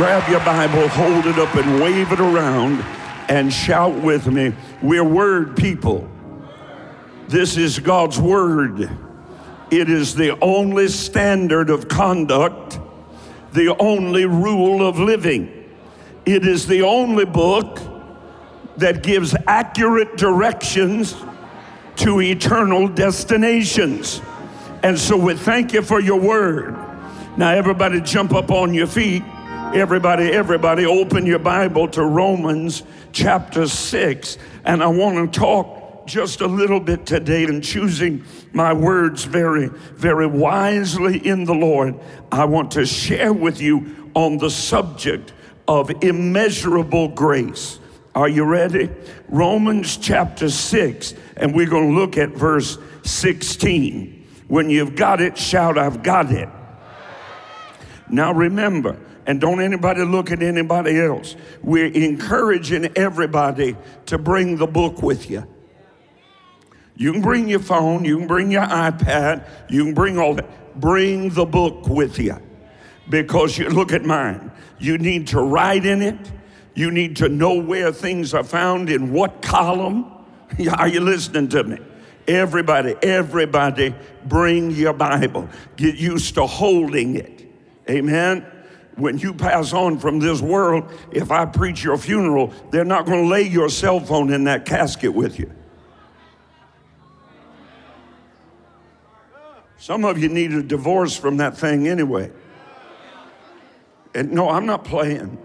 grab your Bible, hold it up, and wave it around and shout with me. We're word people. This is God's word. It is the only standard of conduct, the only rule of living. It is the only book that gives accurate directions to eternal destinations. And so we thank you for your word. Now, everybody, jump up on your feet. Everybody, everybody, open your Bible to Romans chapter 6. And I want to talk just a little bit today and choosing my words very, very wisely in the Lord. I want to share with you on the subject of immeasurable grace. Are you ready? Romans chapter 6, and we're going to look at verse 16. When you've got it, shout, I've got it. Now remember, and don't anybody look at anybody else. We're encouraging everybody to bring the book with you. You can bring your phone, you can bring your iPad, you can bring all that. Bring the book with you. Because you look at mine. You need to write in it. You need to know where things are found in what column. Are you listening to me? Everybody, everybody, bring your Bible. Get used to holding it. Amen when you pass on from this world, if I preach your funeral, they're not going to lay your cell phone in that casket with you. Some of you need a divorce from that thing anyway. And no, I'm not playing.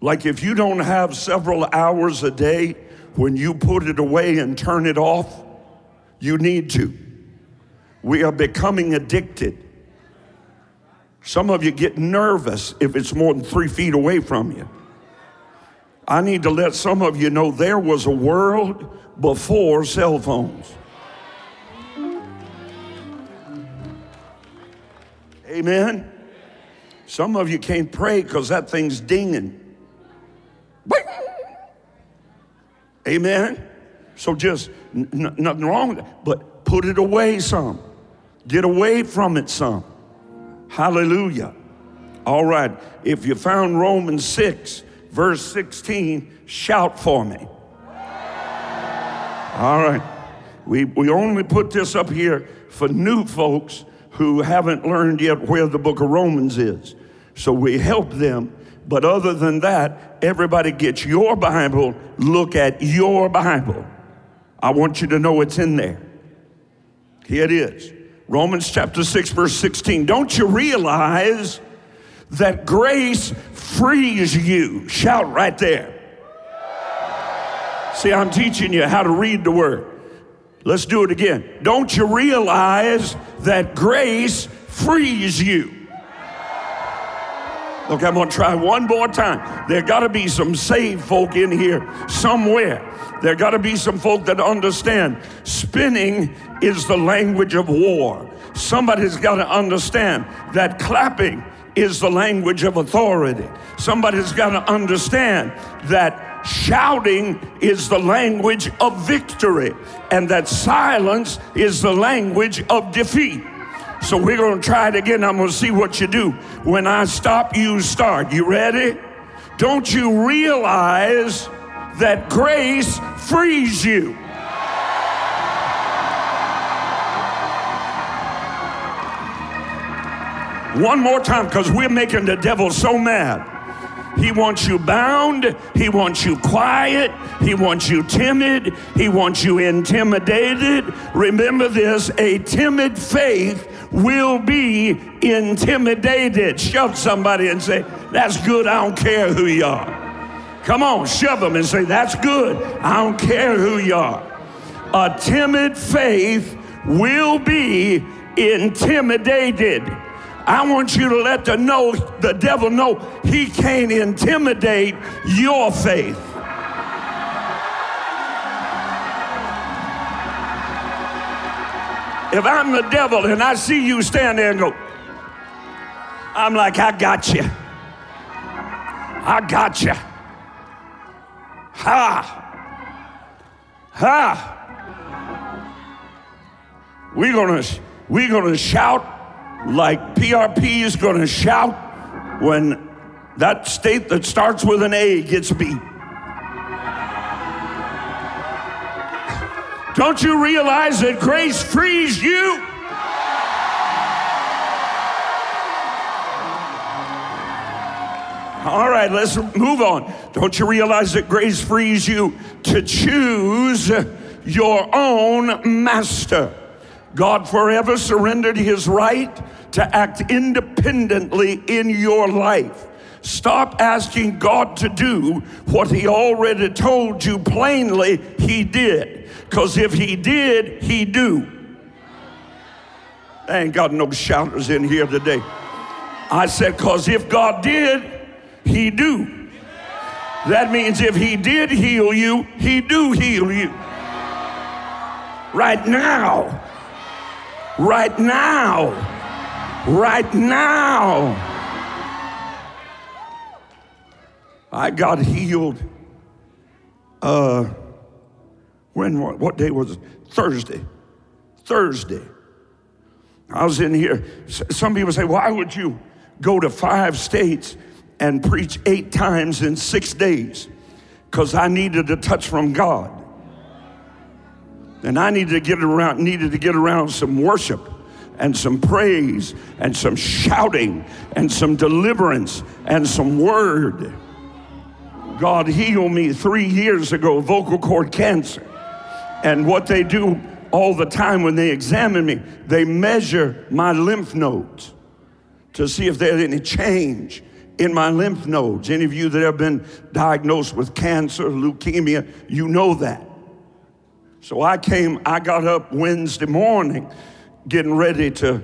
Like if you don't have several hours a day when you put it away and turn it off, you need to. We are becoming addicted. Some of you get nervous if it's more than three feet away from you. I need to let some of you know there was a world before cell phones. Amen. Some of you can't pray because that thing's dinging. Amen. So just n- nothing wrong with it, but put it away some. Get away from it some. Hallelujah. All right. If you found Romans 6, verse 16, shout for me. All right. We, we only put this up here for new folks who haven't learned yet where the book of Romans is. So we help them. But other than that, everybody gets your Bible, look at your Bible. I want you to know it's in there. Here it is. Romans chapter 6, verse 16. Don't you realize that grace frees you? Shout right there. See, I'm teaching you how to read the word. Let's do it again. Don't you realize that grace frees you? Okay, I'm gonna try one more time. There gotta be some saved folk in here somewhere. There gotta be some folk that understand spinning is the language of war. Somebody's gotta understand that clapping is the language of authority. Somebody's gotta understand that shouting is the language of victory and that silence is the language of defeat. So we're going to try it again. I'm going to see what you do. When I stop, you start. You ready? Don't you realize that grace frees you? One more time, because we're making the devil so mad. He wants you bound. He wants you quiet. He wants you timid. He wants you intimidated. Remember this a timid faith will be intimidated. Shove somebody and say, That's good. I don't care who you are. Come on, shove them and say, That's good. I don't care who you are. A timid faith will be intimidated. I want you to let the know the devil know he can't intimidate your faith. If I'm the devil and I see you stand there and go, I'm like, I got you. I got you. Ha. Ha. We're gonna we're gonna shout like PRP is gonna shout when That state that starts with an A gets beat. Don't you realize that grace frees you? All right, let's move on. Don't you realize that grace frees you to choose your own master? God forever surrendered his right to act independently in your life. Stop asking God to do what he already told you plainly he did. Because if he did, he do. I ain't got no shouters in here today. I said, because if God did, he do. That means if he did heal you, he do heal you. Right now. Right now. Right now. I got healed. Uh, when what day was it? Thursday. Thursday. I was in here. Some people say, why would you go to five states and preach eight times in six days because I needed a touch from God. And I needed to get around, needed to get around some worship and some praise and some shouting and some deliverance and some word. God healed me three years ago, vocal cord cancer. And what they do all the time when they examine me, they measure my lymph nodes to see if there's any change in my lymph nodes. Any of you that have been diagnosed with cancer, leukemia, you know that. So I came, I got up Wednesday morning getting ready to,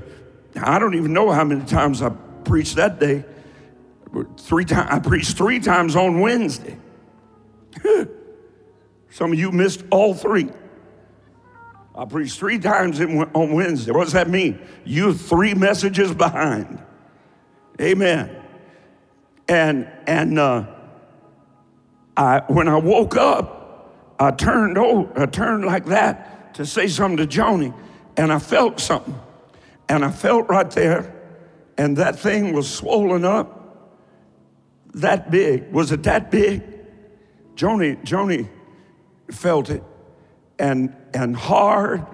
I don't even know how many times I preached that day. Three times, I preached three times on Wednesday. Some of you missed all three. I preached three times on Wednesday. What does that mean? You three messages behind. Amen and and uh, I when I woke up, I turned over, I turned like that to say something to Joni, and I felt something, and I felt right there, and that thing was swollen up, that big. Was it that big? Joni Joni felt it, and and hard,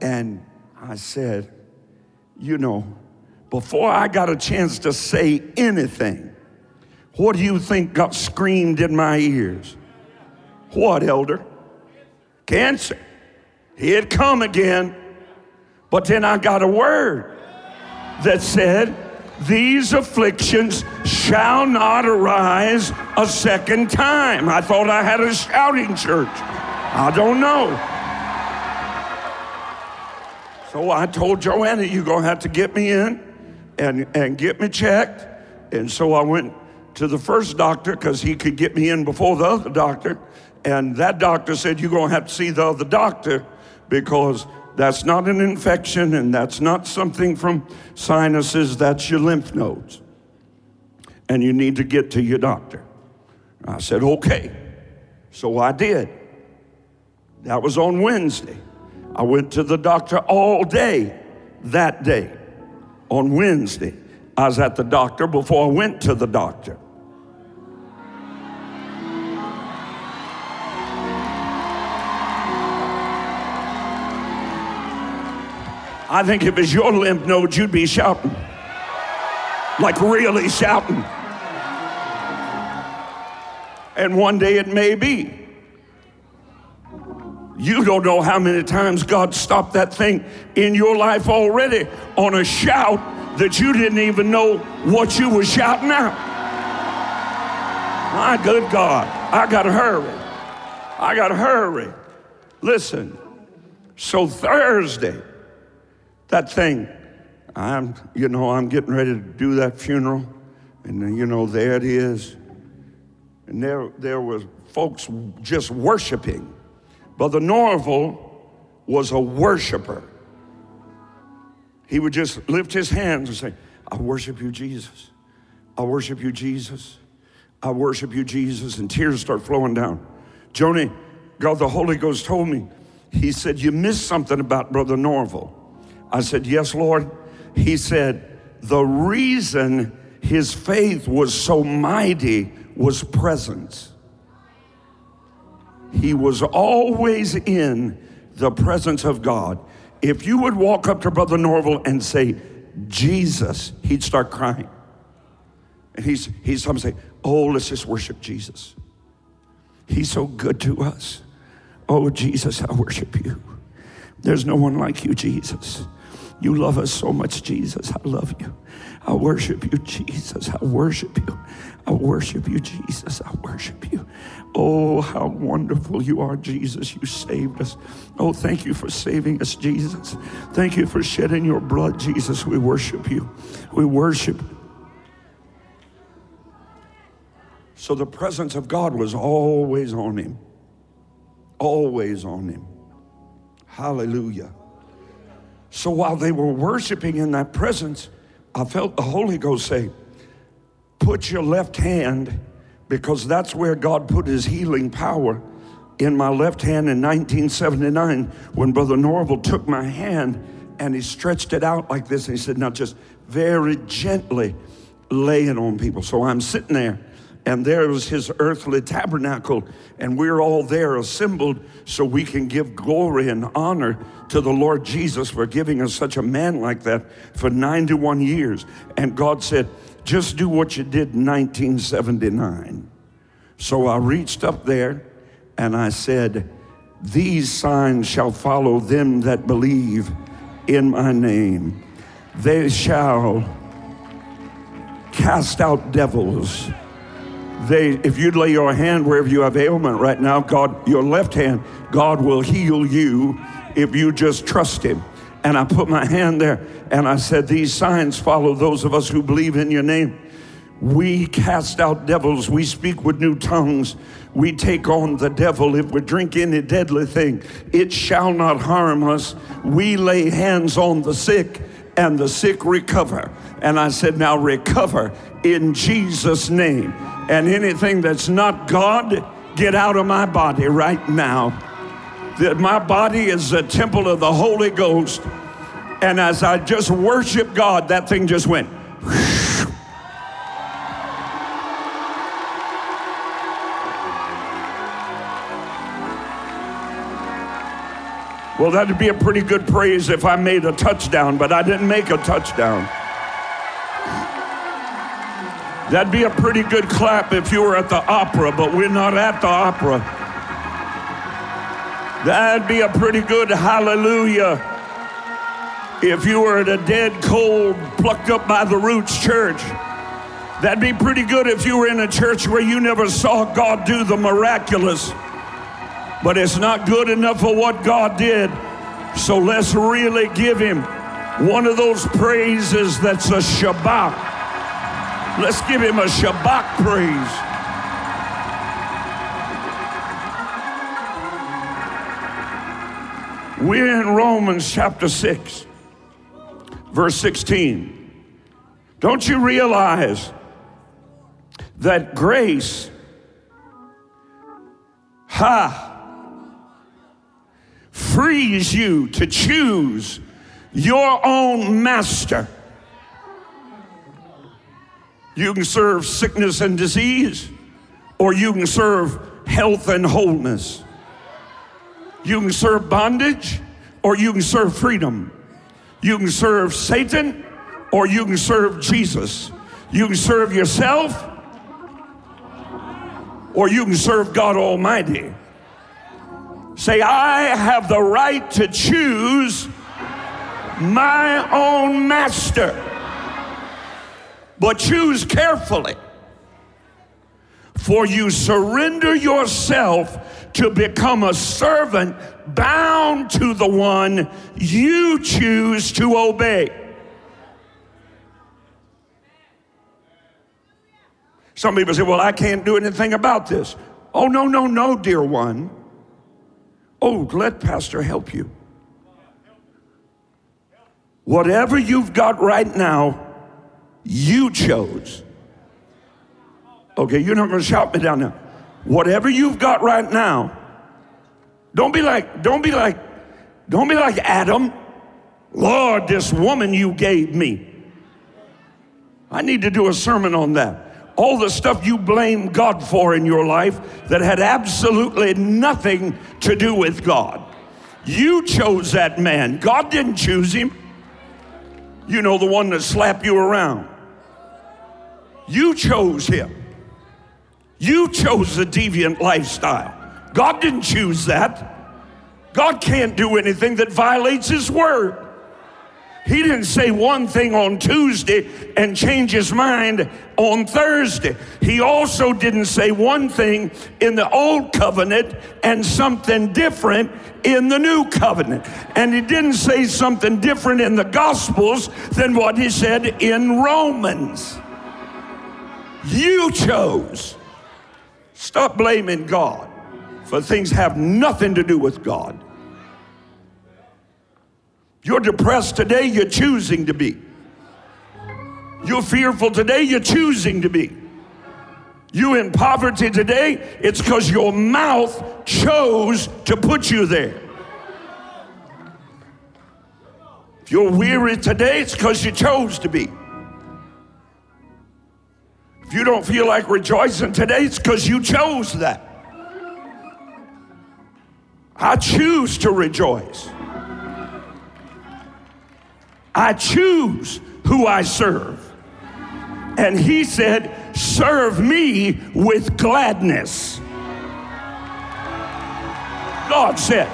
and I said, you know, before I got a chance to say anything. What do you think got screamed in my ears? What, elder? Cancer. He had come again. But then I got a word that said, These afflictions shall not arise a second time. I thought I had a shouting church. I don't know. So I told Joanna, You're going to have to get me in and, and get me checked. And so I went to the first doctor because he could get me in before the other doctor. And that doctor said, You're going to have to see the other doctor because that's not an infection and that's not something from sinuses, that's your lymph nodes. And you need to get to your doctor. I said, Okay. So I did. That was on Wednesday. I went to the doctor all day that day on Wednesday. I was at the doctor before I went to the doctor. I think if it's your lymph nodes, you'd be shouting. Like really shouting. And one day it may be. You don't know how many times God stopped that thing in your life already on a shout that you didn't even know what you were shouting out. My good God, I got to hurry. I got to hurry. Listen, so Thursday, that thing, I'm, you know, I'm getting ready to do that funeral, and uh, you know, there it is. And there, there was folks just worshiping. Brother Norval was a worshiper. He would just lift his hands and say, I worship you, Jesus. I worship you, Jesus. I worship you, Jesus. And tears start flowing down. Joni, God, the Holy Ghost told me, He said, You missed something about Brother Norval. I said, Yes, Lord. He said, The reason his faith was so mighty was presence. He was always in the presence of God. If you would walk up to Brother Norval and say, Jesus, he'd start crying. And he's, he's some say, oh, let's just worship Jesus. He's so good to us. Oh, Jesus, I worship you. There's no one like you, Jesus. You love us so much, Jesus. I love you. I worship you, Jesus. I worship you. I worship you, Jesus. I worship you. Oh, how wonderful you are, Jesus. You saved us. Oh, thank you for saving us, Jesus. Thank you for shedding your blood, Jesus. We worship you. We worship. So the presence of God was always on him. Always on him. Hallelujah. So while they were worshiping in that presence, I felt the Holy Ghost say, Put your left hand, because that's where God put his healing power in my left hand in 1979 when Brother Norval took my hand and he stretched it out like this and he said, Now just very gently lay it on people. So I'm sitting there and there was his earthly tabernacle, and we're all there assembled so we can give glory and honor to the Lord Jesus for giving us such a man like that for 91 years. And God said, just do what you did in 1979. So I reached up there and I said, These signs shall follow them that believe in my name. They shall cast out devils they, if you'd lay your hand wherever you have ailment right now, God, your left hand, God will heal you if you just trust Him. And I put my hand there and I said, These signs follow those of us who believe in your name. We cast out devils. We speak with new tongues. We take on the devil. If we drink any deadly thing, it shall not harm us. We lay hands on the sick and the sick recover. And I said, Now recover in Jesus' name. And anything that's not God, get out of my body right now. That my body is a temple of the Holy Ghost. And as I just worship God, that thing just went. Well, that'd be a pretty good praise if I made a touchdown, but I didn't make a touchdown. That'd be a pretty good clap if you were at the opera, but we're not at the opera. That'd be a pretty good hallelujah if you were at a dead, cold, plucked up by the roots church. That'd be pretty good if you were in a church where you never saw God do the miraculous but it's not good enough for what God did. So let's really give Him one of those praises that's a shabach. Let's give Him a shabach praise. We're in Romans chapter 6, verse 16. Don't you realize that grace, ha, frees you to choose your own master. You can serve sickness and disease, or you can serve health and wholeness. You can serve bondage, or you can serve freedom. You can serve Satan, or you can serve Jesus. You can serve yourself, or you can serve God Almighty. Say, I have the right to choose my own master. But choose carefully. For you surrender yourself to become a servant bound to the one you choose to obey. Some people say, Well, I can't do anything about this. Oh, no, no, no, dear one. Oh, let Pastor help you. Whatever you've got right now, you chose. Okay, you're not going to shout me down now. Whatever you've got right now, don't be like, don't be like, don't be like Adam. Lord, this woman you gave me. I need to do a sermon on that. All the stuff you blame God for in your life that had absolutely nothing to do with God. You chose that man. God didn't choose him. You know, the one that slapped you around. You chose him. You chose the deviant lifestyle. God didn't choose that. God can't do anything that violates his word. He didn't say one thing on Tuesday and change his mind on Thursday. He also didn't say one thing in the old covenant and something different in the new covenant. And he didn't say something different in the Gospels than what he said in Romans. You chose. Stop blaming God for things have nothing to do with God. You're depressed today, you're choosing to be. You're fearful today, you're choosing to be. You in poverty today, it's because your mouth chose to put you there. If you're weary today, it's because you chose to be. You don't feel like rejoicing today, it's because you chose that. I choose to rejoice. I choose who I serve. And he said, Serve me with gladness. God said,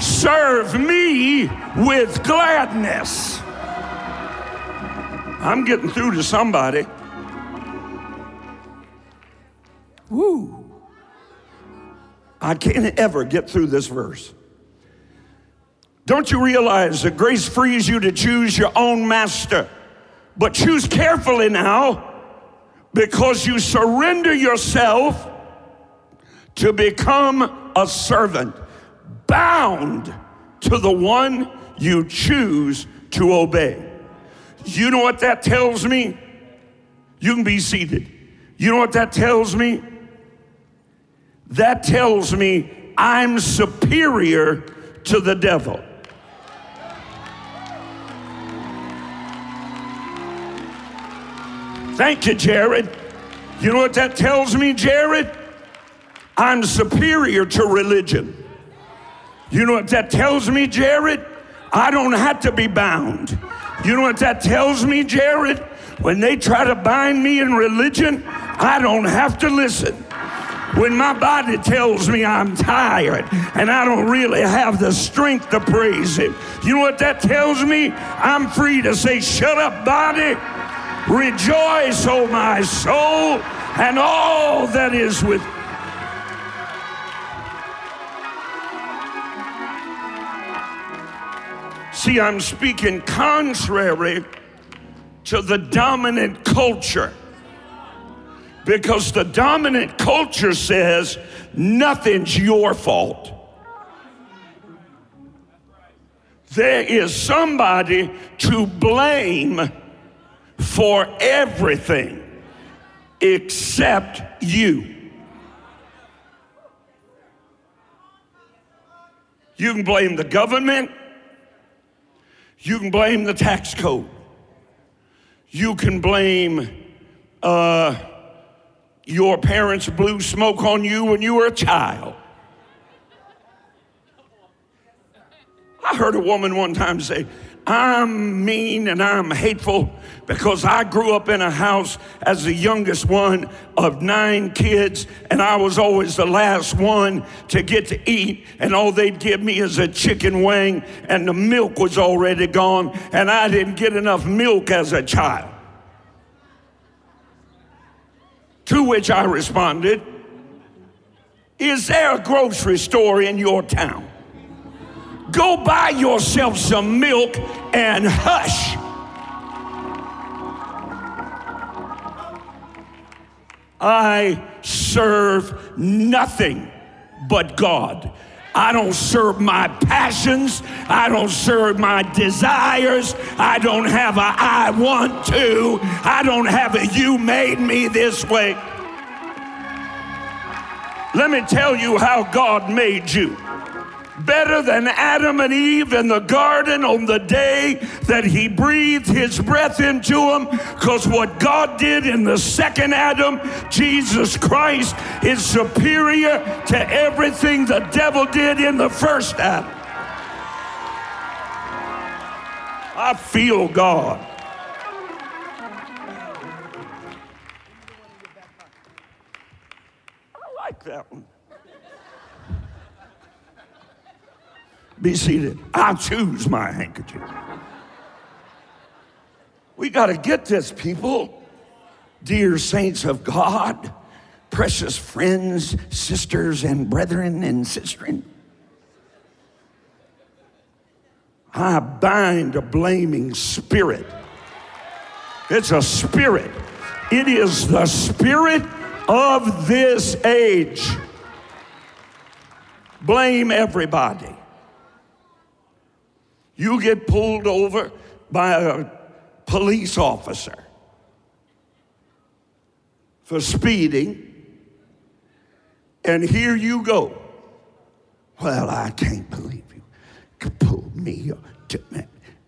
Serve me with gladness. I'm getting through to somebody. Woo. I can't ever get through this verse. Don't you realize that grace frees you to choose your own master? But choose carefully now because you surrender yourself to become a servant, bound to the one you choose to obey. You know what that tells me? You can be seated. You know what that tells me? That tells me I'm superior to the devil. Thank you, Jared. You know what that tells me, Jared? I'm superior to religion. You know what that tells me, Jared? I don't have to be bound. You know what that tells me, Jared? When they try to bind me in religion, I don't have to listen. When my body tells me I'm tired and I don't really have the strength to praise Him, you know what that tells me? I'm free to say, Shut up, body. Rejoice, O my soul, and all that is with See, I'm speaking contrary to the dominant culture. Because the dominant culture says nothing's your fault. There is somebody to blame for everything except you. You can blame the government. You can blame the tax code. You can blame uh, your parents blew smoke on you when you were a child. I heard a woman one time say, I'm mean and I'm hateful because I grew up in a house as the youngest one of nine kids, and I was always the last one to get to eat. And all they'd give me is a chicken wing, and the milk was already gone, and I didn't get enough milk as a child. To which I responded, Is there a grocery store in your town? Go buy yourself some milk and hush. I serve nothing but God. I don't serve my passions. I don't serve my desires. I don't have a I want to. I don't have a you made me this way. Let me tell you how God made you. Better than Adam and Eve in the garden on the day that he breathed his breath into them. Because what God did in the second Adam, Jesus Christ, is superior to everything the devil did in the first Adam. I feel God. I like that one. Be seated. I'll choose my handkerchief. We got to get this, people. Dear saints of God, precious friends, sisters, and brethren and sistren. I bind a blaming spirit. It's a spirit. It is the spirit of this age. Blame everybody. You get pulled over by a police officer for speeding, and here you go. Well, I can't believe you could pull me, up,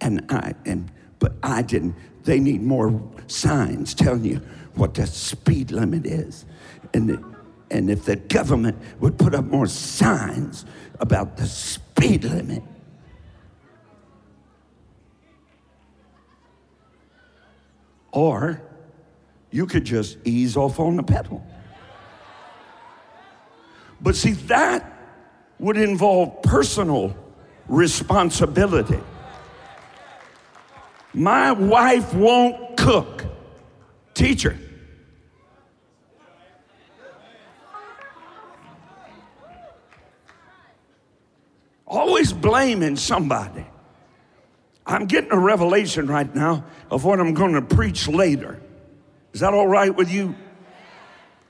and I and but I didn't. They need more signs telling you what the speed limit is, and and if the government would put up more signs about the speed limit, Or you could just ease off on the pedal. But see, that would involve personal responsibility. My wife won't cook. Teacher. Always blaming somebody. I'm getting a revelation right now of what I'm going to preach later. Is that all right with you?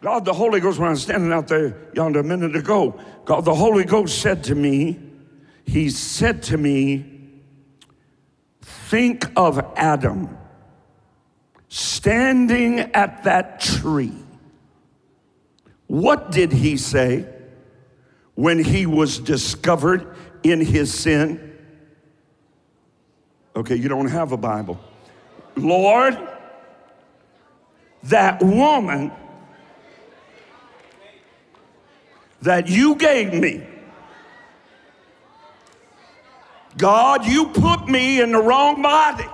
God, the Holy Ghost, when I was standing out there yonder a minute ago, God, the Holy Ghost said to me, He said to me, Think of Adam standing at that tree. What did he say when he was discovered in his sin? Okay, you don't have a Bible. Lord, that woman that you gave me, God, you put me in the wrong body.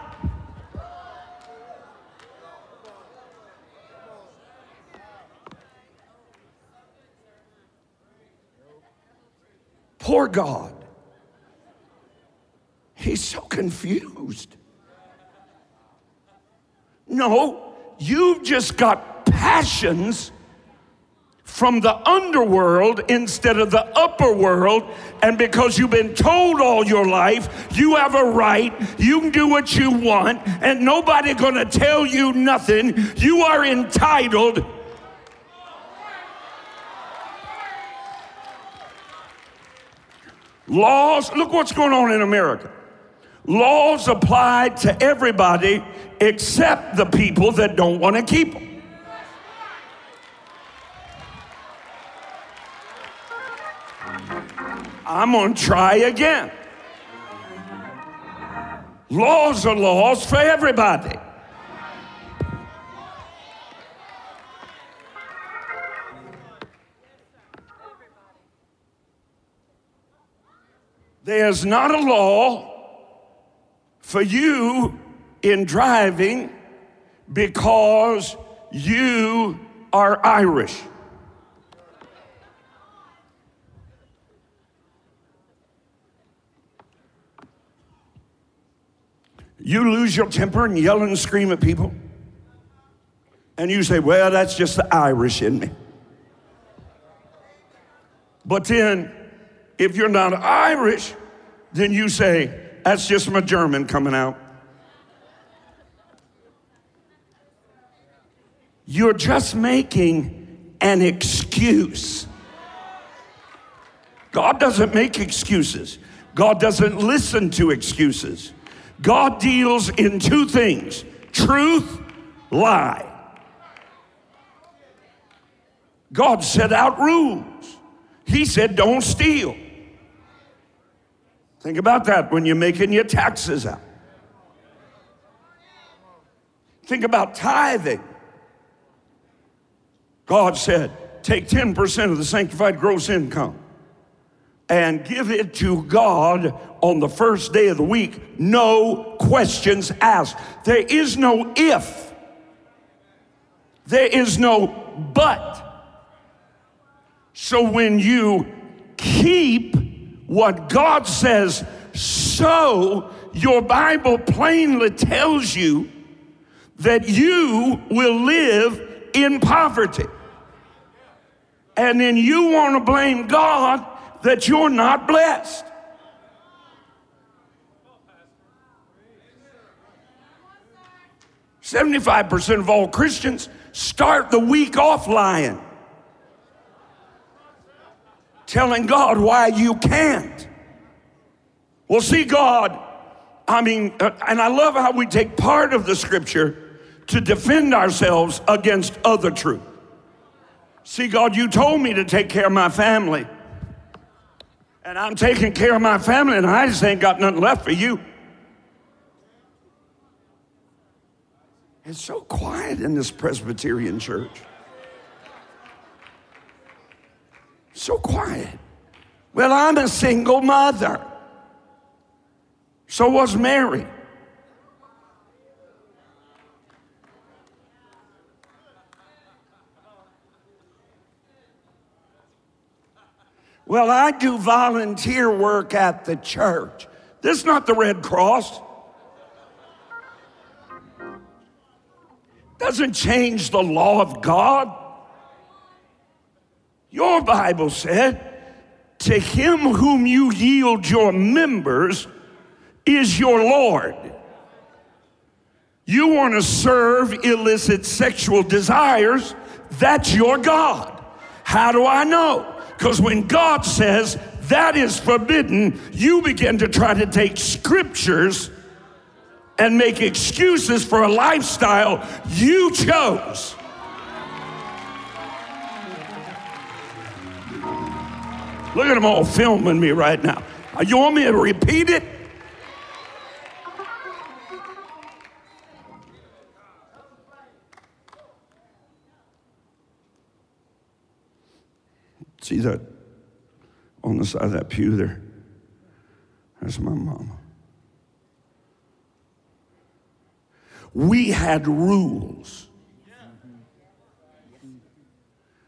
Poor God. He's so confused. No, you've just got passions from the underworld instead of the upper world. And because you've been told all your life, you have a right, you can do what you want, and nobody gonna tell you nothing. You are entitled. Laws, look what's going on in America. Laws apply to everybody except the people that don't want to keep them. I'm going to try again. Laws are laws for everybody. There's not a law for you in driving because you are Irish. You lose your temper and yell and scream at people. And you say, well, that's just the Irish in me. But then, if you're not Irish, then you say, that's just my German coming out. You're just making an excuse. God doesn't make excuses. God doesn't listen to excuses. God deals in two things truth, lie. God set out rules. He said, don't steal. Think about that when you're making your taxes out. Think about tithing. God said, take 10% of the sanctified gross income and give it to God on the first day of the week, no questions asked. There is no if, there is no but. So when you keep what God says, so your Bible plainly tells you that you will live in poverty. And then you want to blame God that you're not blessed. Seventy-five percent of all Christians start the week off lying, telling God why you can't. Well, see, God, I mean, uh, and I love how we take part of the scripture to defend ourselves against other truth. See, God, you told me to take care of my family. And I'm taking care of my family, and I just ain't got nothing left for you. It's so quiet in this Presbyterian church. So quiet. Well, I'm a single mother. So was Mary. Well, I do volunteer work at the church. This is not the Red Cross. Doesn't change the law of God. Your Bible said, To him whom you yield your members is your Lord. You want to serve illicit sexual desires, that's your God. How do I know? Because when God says that is forbidden, you begin to try to take scriptures and make excuses for a lifestyle you chose. Look at them all filming me right now. Uh, you want me to repeat it? See that on the side of that pew there? That's my mama. We had rules.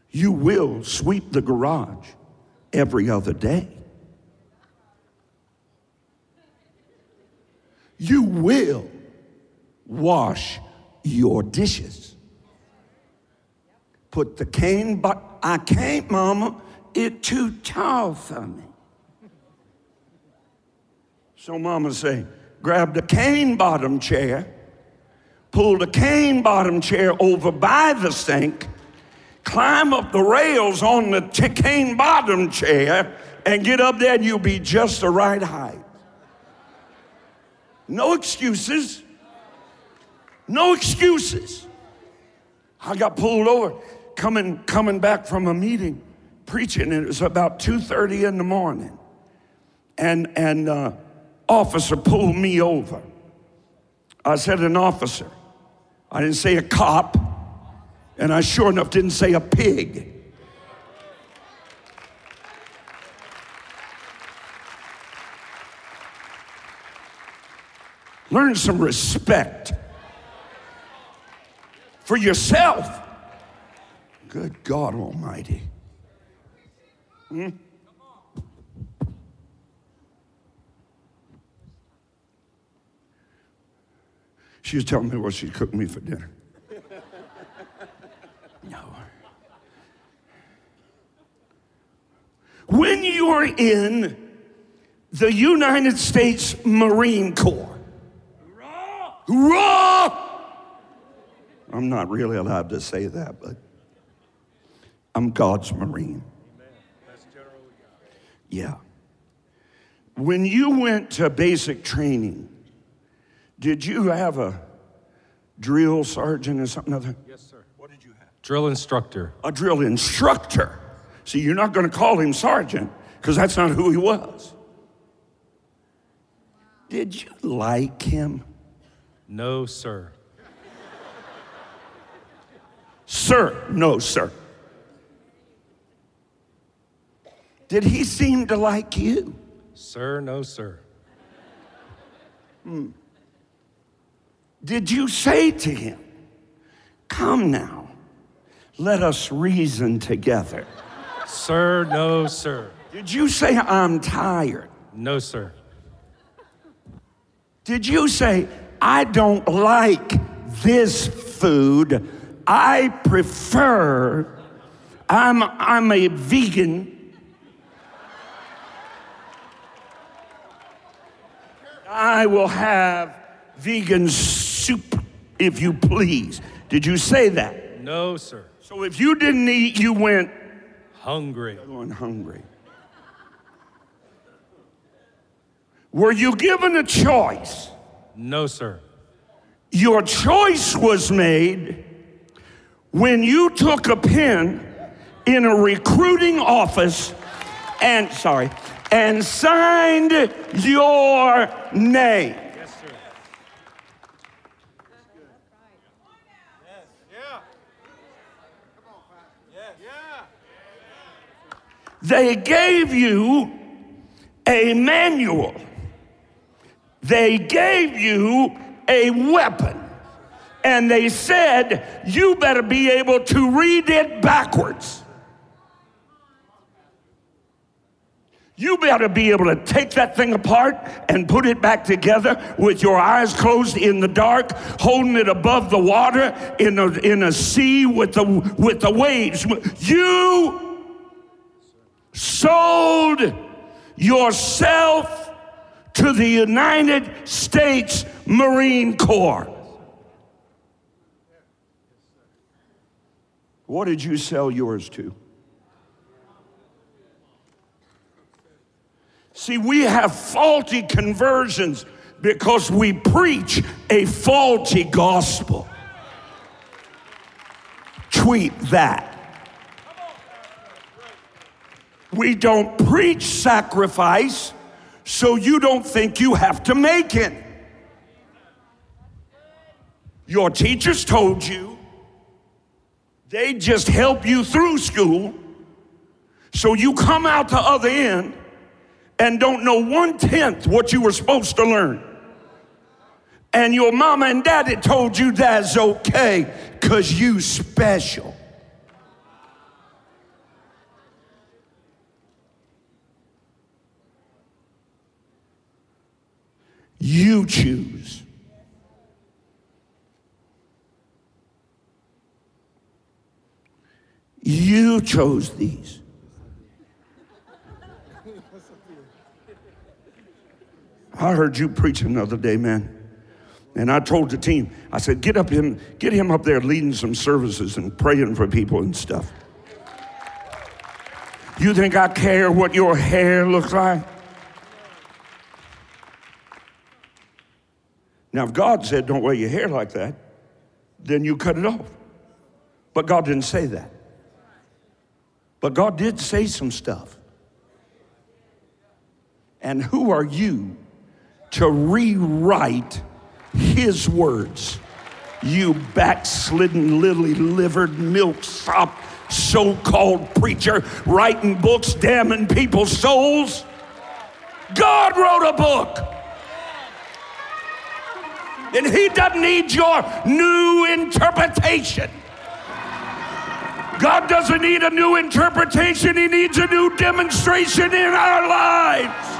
You will sweep the garage every other day. You will wash your dishes. Put the cane, but I can't, mama it too tall for me. So mama say, grab the cane bottom chair, pull the cane bottom chair over by the sink, climb up the rails on the t- cane bottom chair, and get up there and you'll be just the right height. No excuses. No excuses. I got pulled over coming coming back from a meeting preaching, and it was about 2.30 in the morning. And, and uh, officer pulled me over. I said an officer. I didn't say a cop, and I sure enough didn't say a pig. Learn some respect for yourself. Good God Almighty. Hmm? She was telling me what she cooked me for dinner. no. When you're in the United States Marine Corps, raw. I'm not really allowed to say that, but I'm God's Marine. Yeah. When you went to basic training, did you have a drill sergeant or something other? Yes, sir. What did you have? Drill instructor. A drill instructor. See, you're not going to call him sergeant because that's not who he was. Did you like him? No, sir. Sir, no, sir. Did he seem to like you? Sir, no, sir. Hmm. Did you say to him, Come now, let us reason together? Sir, no, sir. Did you say, I'm tired? No, sir. Did you say, I don't like this food? I prefer, I'm, I'm a vegan. I will have vegan soup if you please. Did you say that? No, sir. So if you didn't eat, you went Hungry. going hungry. Were you given a choice? No, sir. Your choice was made when you took a pen in a recruiting office and, sorry, and signed your name. Yes, sir. They gave you a manual. They gave you a weapon. And they said, you better be able to read it backwards. You better be able to take that thing apart and put it back together with your eyes closed in the dark, holding it above the water in a, in a sea with the, with the waves. You sold yourself to the United States Marine Corps. What did you sell yours to? See, we have faulty conversions because we preach a faulty gospel. Tweet that. We don't preach sacrifice, so you don't think you have to make it. Your teachers told you they just help you through school, so you come out the other end and don't know one tenth what you were supposed to learn. And your mama and daddy told you that's okay because you special. You choose. You chose these. I heard you preach another day, man. And I told the team, I said, get up him, get him up there leading some services and praying for people and stuff. You think I care what your hair looks like? Now, if God said, don't wear your hair like that, then you cut it off. But God didn't say that. But God did say some stuff. And who are you to rewrite His words? You backslidden, lily livered, milksop, so called preacher writing books damning people's souls. God wrote a book. And He doesn't need your new interpretation. God doesn't need a new interpretation, He needs a new demonstration in our lives.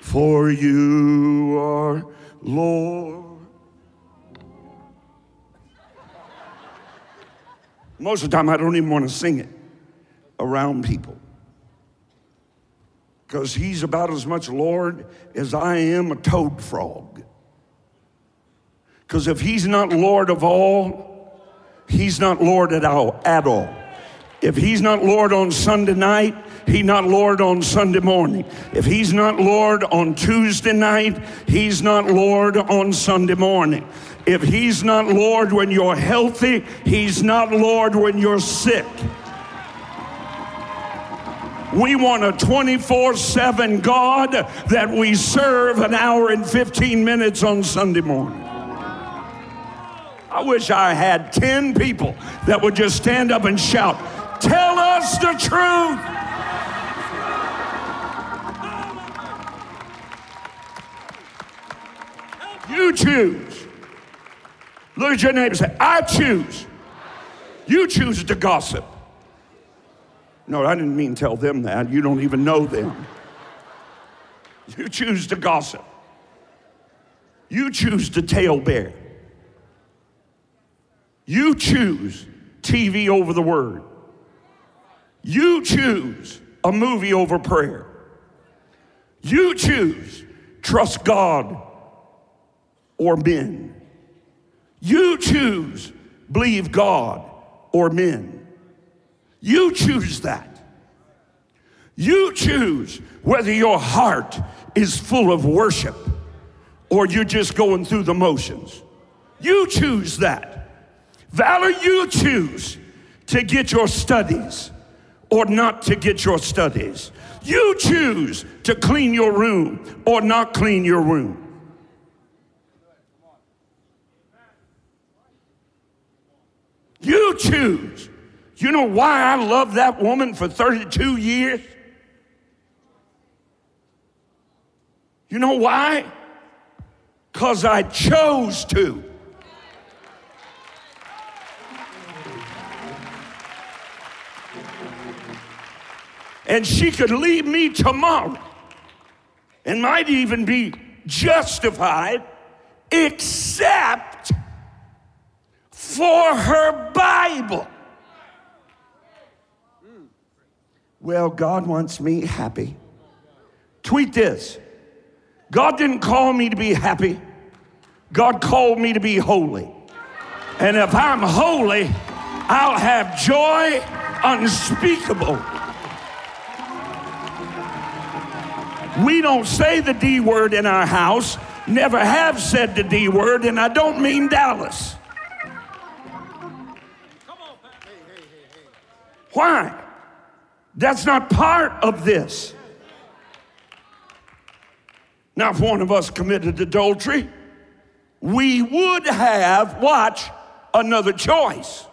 For you are Lord. Most of the time, I don't even want to sing it around people. Because he's about as much Lord as I am a toad frog. Because if he's not Lord of all, he's not Lord at all. At all. If he's not Lord on Sunday night, he's not Lord on Sunday morning. If he's not Lord on Tuesday night, he's not Lord on Sunday morning. If he's not Lord when you're healthy, he's not Lord when you're sick. We want a 24 7 God that we serve an hour and 15 minutes on Sunday morning. I wish I had 10 people that would just stand up and shout, Tell us the truth. You choose. Look at your neighbor and say, I choose. You choose to gossip. No, I didn't mean tell them that. You don't even know them. You choose to gossip. You choose to tail bear. You choose TV over the word. You choose a movie over prayer. You choose trust God or men. You choose believe God or men. You choose that. You choose whether your heart is full of worship or you're just going through the motions. You choose that. Valor, you choose to get your studies or not to get your studies. You choose to clean your room or not clean your room. You choose. You know why I love that woman for 32 years? You know why? Because I chose to. And she could leave me tomorrow and might even be justified, except for her Bible. Well, God wants me happy. Tweet this God didn't call me to be happy, God called me to be holy. And if I'm holy, I'll have joy unspeakable. We don't say the D word in our house, never have said the D word, and I don't mean Dallas. Why? That's not part of this. Now, if one of us committed adultery, we would have, watch, another choice.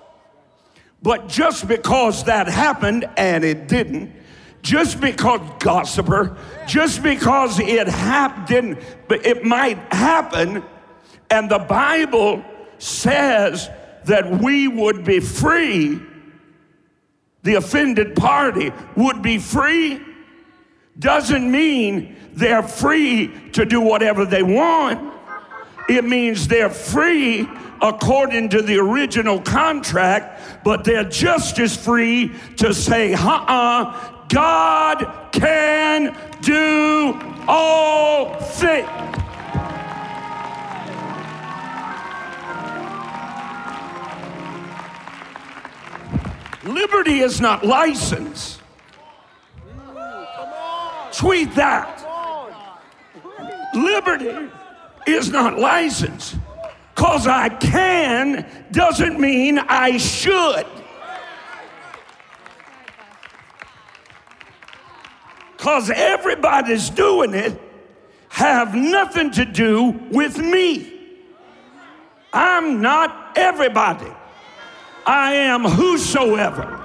But just because that happened and it didn't, just because gossiper, just because it happened, didn't, but it might happen, and the Bible says that we would be free, the offended party would be free, doesn't mean they're free to do whatever they want. It means they're free according to the original contract, but they're just as free to say, uh uh, God can do all things. Liberty is not license. Tweet that. Liberty is not license. Cause I can doesn't mean I should. Cause everybody's doing it have nothing to do with me. I'm not everybody. I am whosoever.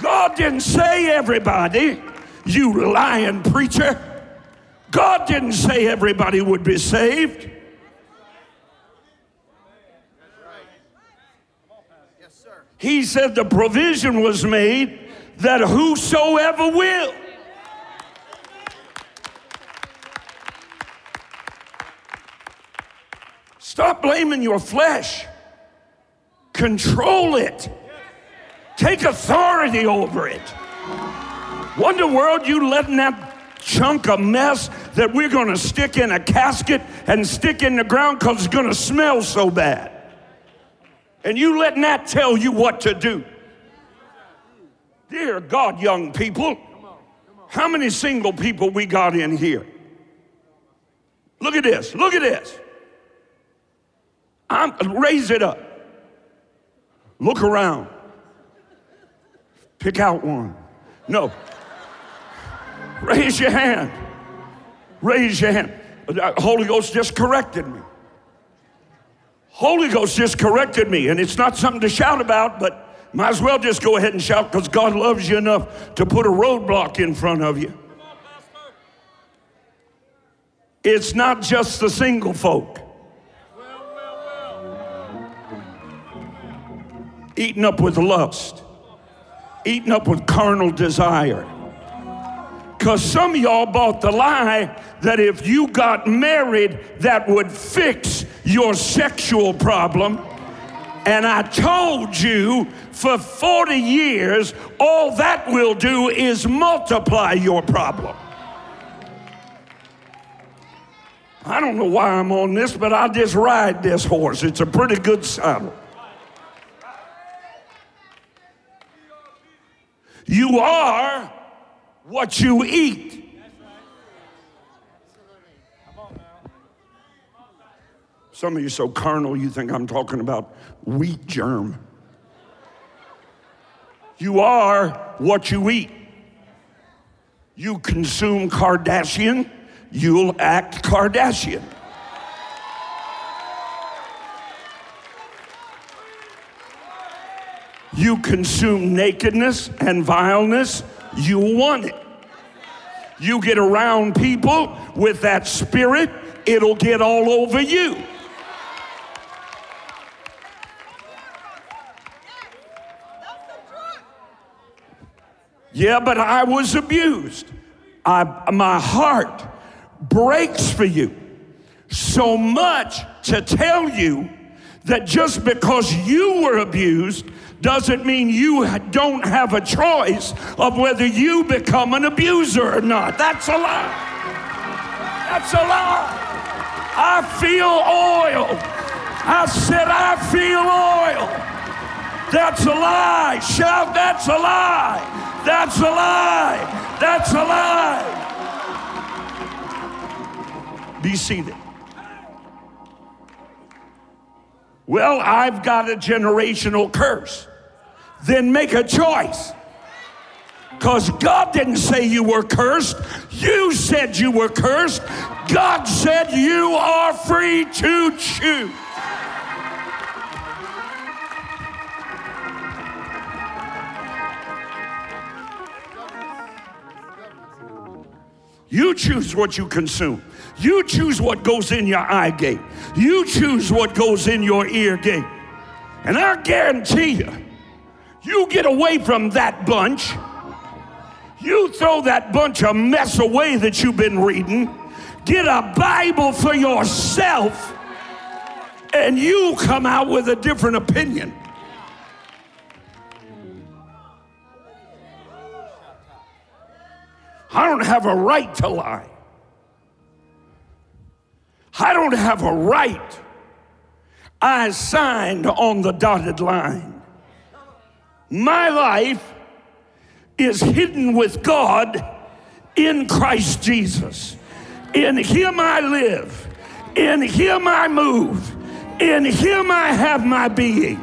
God didn't say everybody, you lying preacher. God didn't say everybody would be saved. He said the provision was made that whosoever will. Stop blaming your flesh. Control it. Take authority over it. Wonder world you letting that chunk of mess that we're going to stick in a casket and stick in the ground because it's going to smell so bad. And you letting that tell you what to do. Dear God, young people, how many single people we got in here? Look at this. Look at this. I'm, raise it up. Look around. Pick out one. No. Raise your hand. Raise your hand. Uh, Holy Ghost just corrected me. Holy Ghost just corrected me, and it's not something to shout about, but might as well just go ahead and shout because God loves you enough to put a roadblock in front of you. It's not just the single folk. Eaten up with lust, eaten up with carnal desire. Because some of y'all bought the lie that if you got married, that would fix your sexual problem. And I told you for 40 years, all that will do is multiply your problem. I don't know why I'm on this, but I'll just ride this horse. It's a pretty good saddle. You are what you eat. Some of you so carnal, you think I'm talking about wheat germ. You are what you eat. You consume Kardashian, you'll act Kardashian. You consume nakedness and vileness, you want it. You get around people with that spirit, it'll get all over you. Yeah, but I was abused. I, my heart breaks for you so much to tell you that just because you were abused doesn't mean you don't have a choice of whether you become an abuser or not. That's a lie. That's a lie. I feel oil. I said, I feel oil. That's a lie. Shout, that's a lie. That's a lie. That's a lie. Be seated. Well, I've got a generational curse. Then make a choice. Because God didn't say you were cursed. You said you were cursed. God said you are free to choose. You choose what you consume. You choose what goes in your eye gate. You choose what goes in your ear gate. And I guarantee you, you get away from that bunch. You throw that bunch of mess away that you've been reading. Get a Bible for yourself, and you come out with a different opinion. I don't have a right to lie. I don't have a right. I signed on the dotted line. My life is hidden with God in Christ Jesus. In Him I live, in Him I move, in Him I have my being.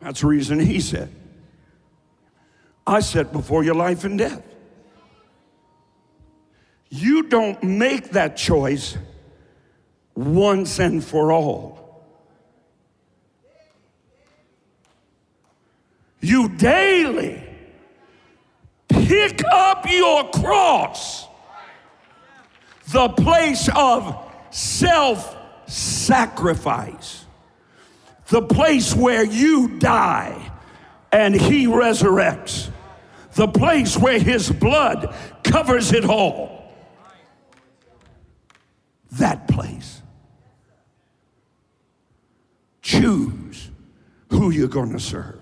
That's the reason He said, I set before you life and death. You don't make that choice once and for all. You daily pick up your cross, the place of self sacrifice, the place where you die and he resurrects, the place where his blood covers it all that place. Choose who you're going to serve.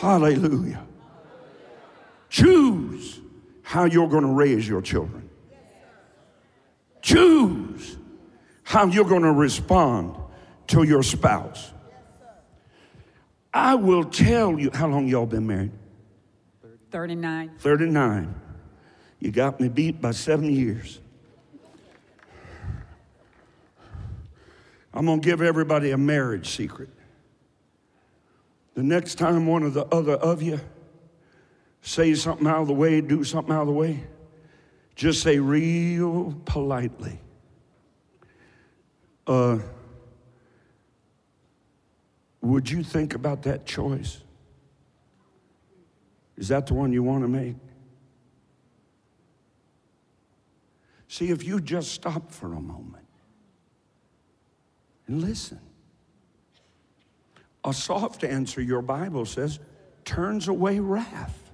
Hallelujah. Choose how you're going to raise your children. Choose how you're going to respond to your spouse. I will tell you how long y'all been married? 39. 39. You got me beat by seven years. I'm going to give everybody a marriage secret. The next time one of the other of you say something out of the way, do something out of the way, just say real politely, uh, would you think about that choice? Is that the one you want to make? See, if you just stop for a moment and listen, a soft answer, your Bible says, turns away wrath.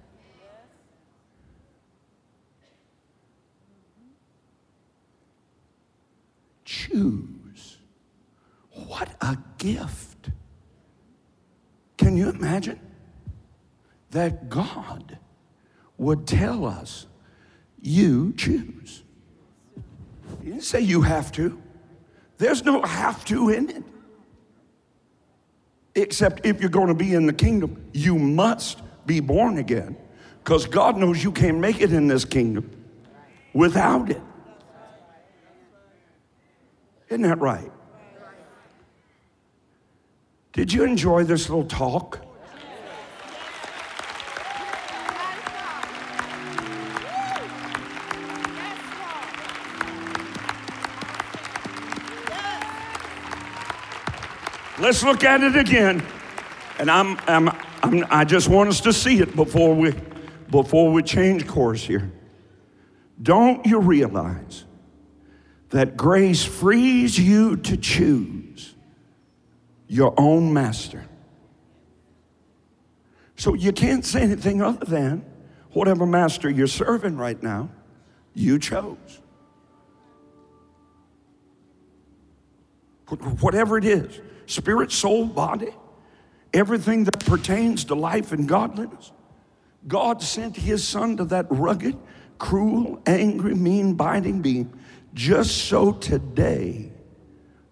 Choose. What a gift. Can you imagine that God would tell us, you choose? He didn't say you have to. There's no have to in it. Except if you're going to be in the kingdom, you must be born again. Because God knows you can't make it in this kingdom without it. Isn't that right? Did you enjoy this little talk? Let's look at it again. And I'm, I'm, I'm, i just want us to see it before we, before we change course here. Don't you realize that grace frees you to choose your own master? So you can't say anything other than whatever master you're serving right now, you chose. Whatever it is spirit, soul, body, everything that pertains to life and godliness. God sent his son to that rugged, cruel, angry, mean, biting being just so today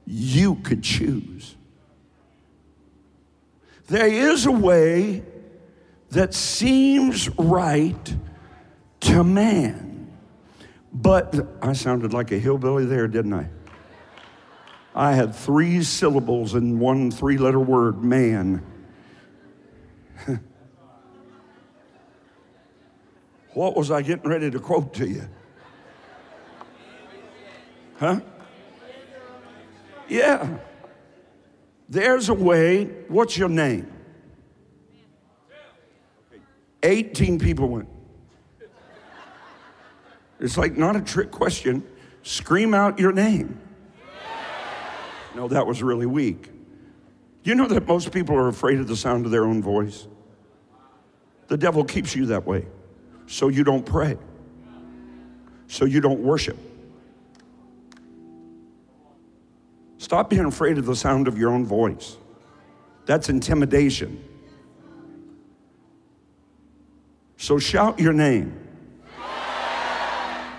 you could choose. There is a way that seems right to man, but I sounded like a hillbilly there, didn't I? I had three syllables in one three letter word man. what was I getting ready to quote to you? Huh? Yeah. There's a way. What's your name? 18 people went. It's like not a trick question. Scream out your name. No, that was really weak. You know that most people are afraid of the sound of their own voice? The devil keeps you that way so you don't pray, so you don't worship. Stop being afraid of the sound of your own voice. That's intimidation. So shout your name.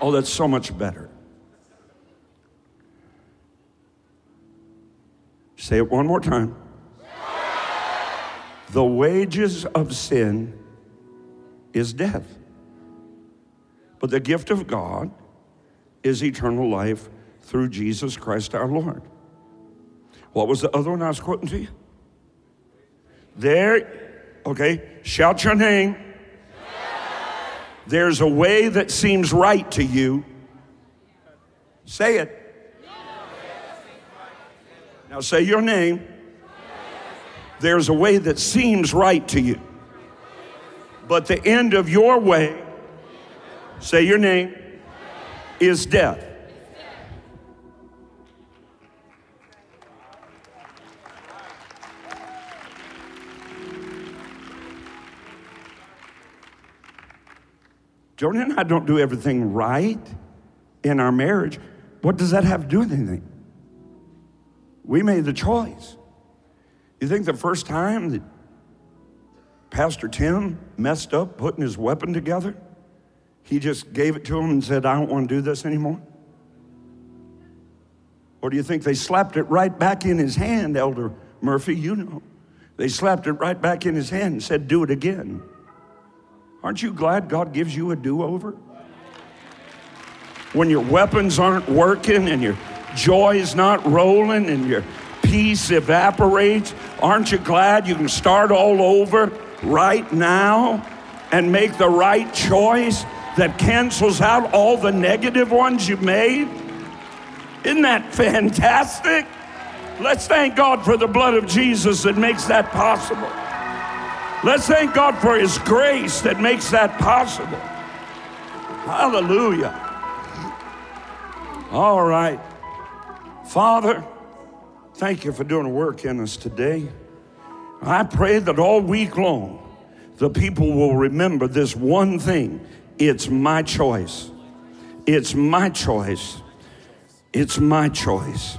Oh, that's so much better. Say it one more time. The wages of sin is death. But the gift of God is eternal life through Jesus Christ our Lord. What was the other one I was quoting to you? There, okay, shout your name. There's a way that seems right to you. Say it. Now say your name. There's a way that seems right to you. But the end of your way, say your name, is death. Joni and I don't do everything right in our marriage. What does that have to do with anything? We made the choice. You think the first time that Pastor Tim messed up putting his weapon together, he just gave it to him and said, I don't want to do this anymore? Or do you think they slapped it right back in his hand, Elder Murphy? You know. They slapped it right back in his hand and said, Do it again. Aren't you glad God gives you a do over? When your weapons aren't working and your joy is not rolling and your peace evaporates, aren't you glad you can start all over right now and make the right choice that cancels out all the negative ones you made? Isn't that fantastic? Let's thank God for the blood of Jesus that makes that possible. Let's thank God for His grace that makes that possible. Hallelujah. All right. Father, thank you for doing a work in us today. I pray that all week long, the people will remember this one thing it's my choice. It's my choice. It's my choice.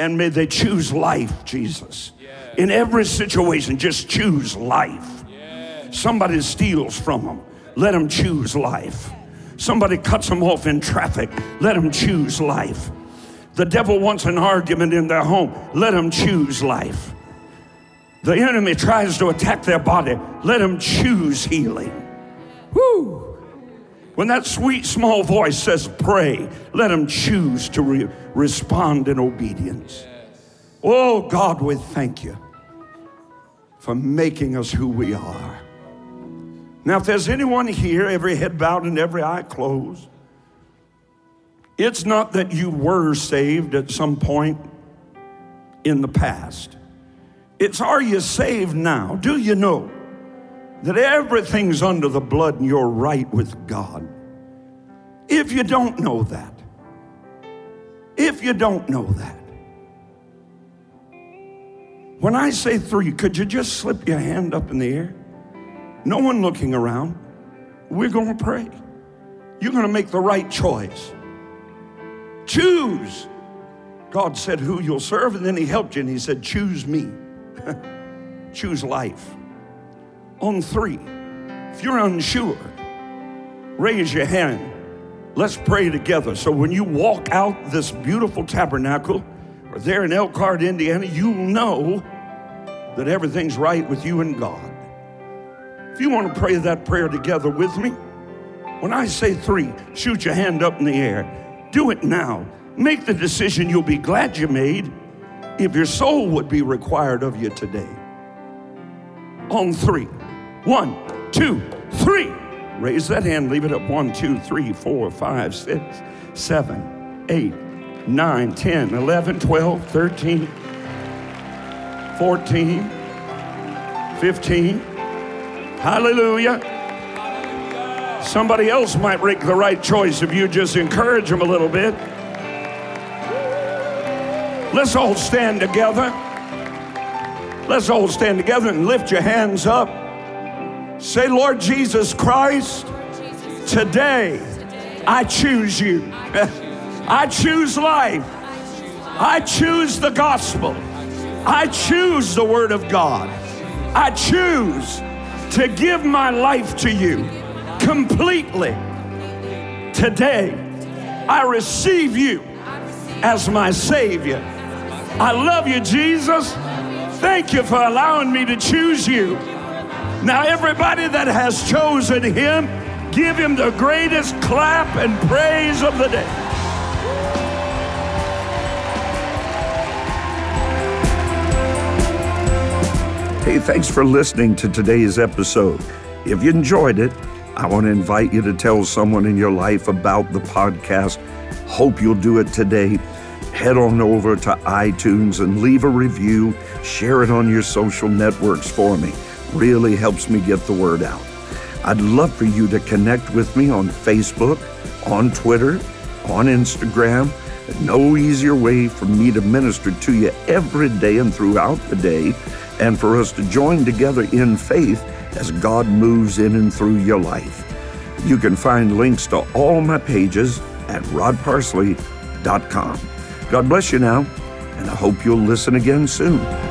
And may they choose life, Jesus. In every situation, just choose life. Somebody steals from them, let them choose life. Somebody cuts them off in traffic, let them choose life. The devil wants an argument in their home, let them choose life. The enemy tries to attack their body, let them choose healing. Whoo! When that sweet small voice says pray, let them choose to re- respond in obedience. Oh God, we thank you for making us who we are. Now, if there's anyone here, every head bowed and every eye closed, it's not that you were saved at some point in the past. It's are you saved now? Do you know that everything's under the blood and you're right with God? If you don't know that, if you don't know that, when I say three, could you just slip your hand up in the air? No one looking around. We're going to pray. You're going to make the right choice. Choose. God said who you'll serve, and then He helped you, and He said, Choose me. Choose life. On three, if you're unsure, raise your hand. Let's pray together. So when you walk out this beautiful tabernacle, or there in Elkhart, Indiana, you'll know that everything's right with you and God. If you want to pray that prayer together with me, when I say three, shoot your hand up in the air. Do it now. Make the decision you'll be glad you made if your soul would be required of you today. On three. One, two, three. Raise that hand, leave it up. One, two, three, four, five, six, seven, eight, nine, 10, 11, 12, 13, 14, 15. Hallelujah. Somebody else might make the right choice if you just encourage them a little bit. Let's all stand together. Let's all stand together and lift your hands up. Say, Lord Jesus Christ, today I choose you. I choose life. I choose the gospel. I choose the word of God. I choose to give my life to you completely. Today, I receive you as my Savior. I love you, Jesus. Thank you for allowing me to choose you. Now, everybody that has chosen Him, give Him the greatest clap and praise of the day. Hey, thanks for listening to today's episode. If you enjoyed it, I want to invite you to tell someone in your life about the podcast. Hope you'll do it today. Head on over to iTunes and leave a review. Share it on your social networks for me. Really helps me get the word out. I'd love for you to connect with me on Facebook, on Twitter, on Instagram. No easier way for me to minister to you every day and throughout the day and for us to join together in faith as God moves in and through your life. You can find links to all my pages at rodparsley.com. God bless you now, and I hope you'll listen again soon.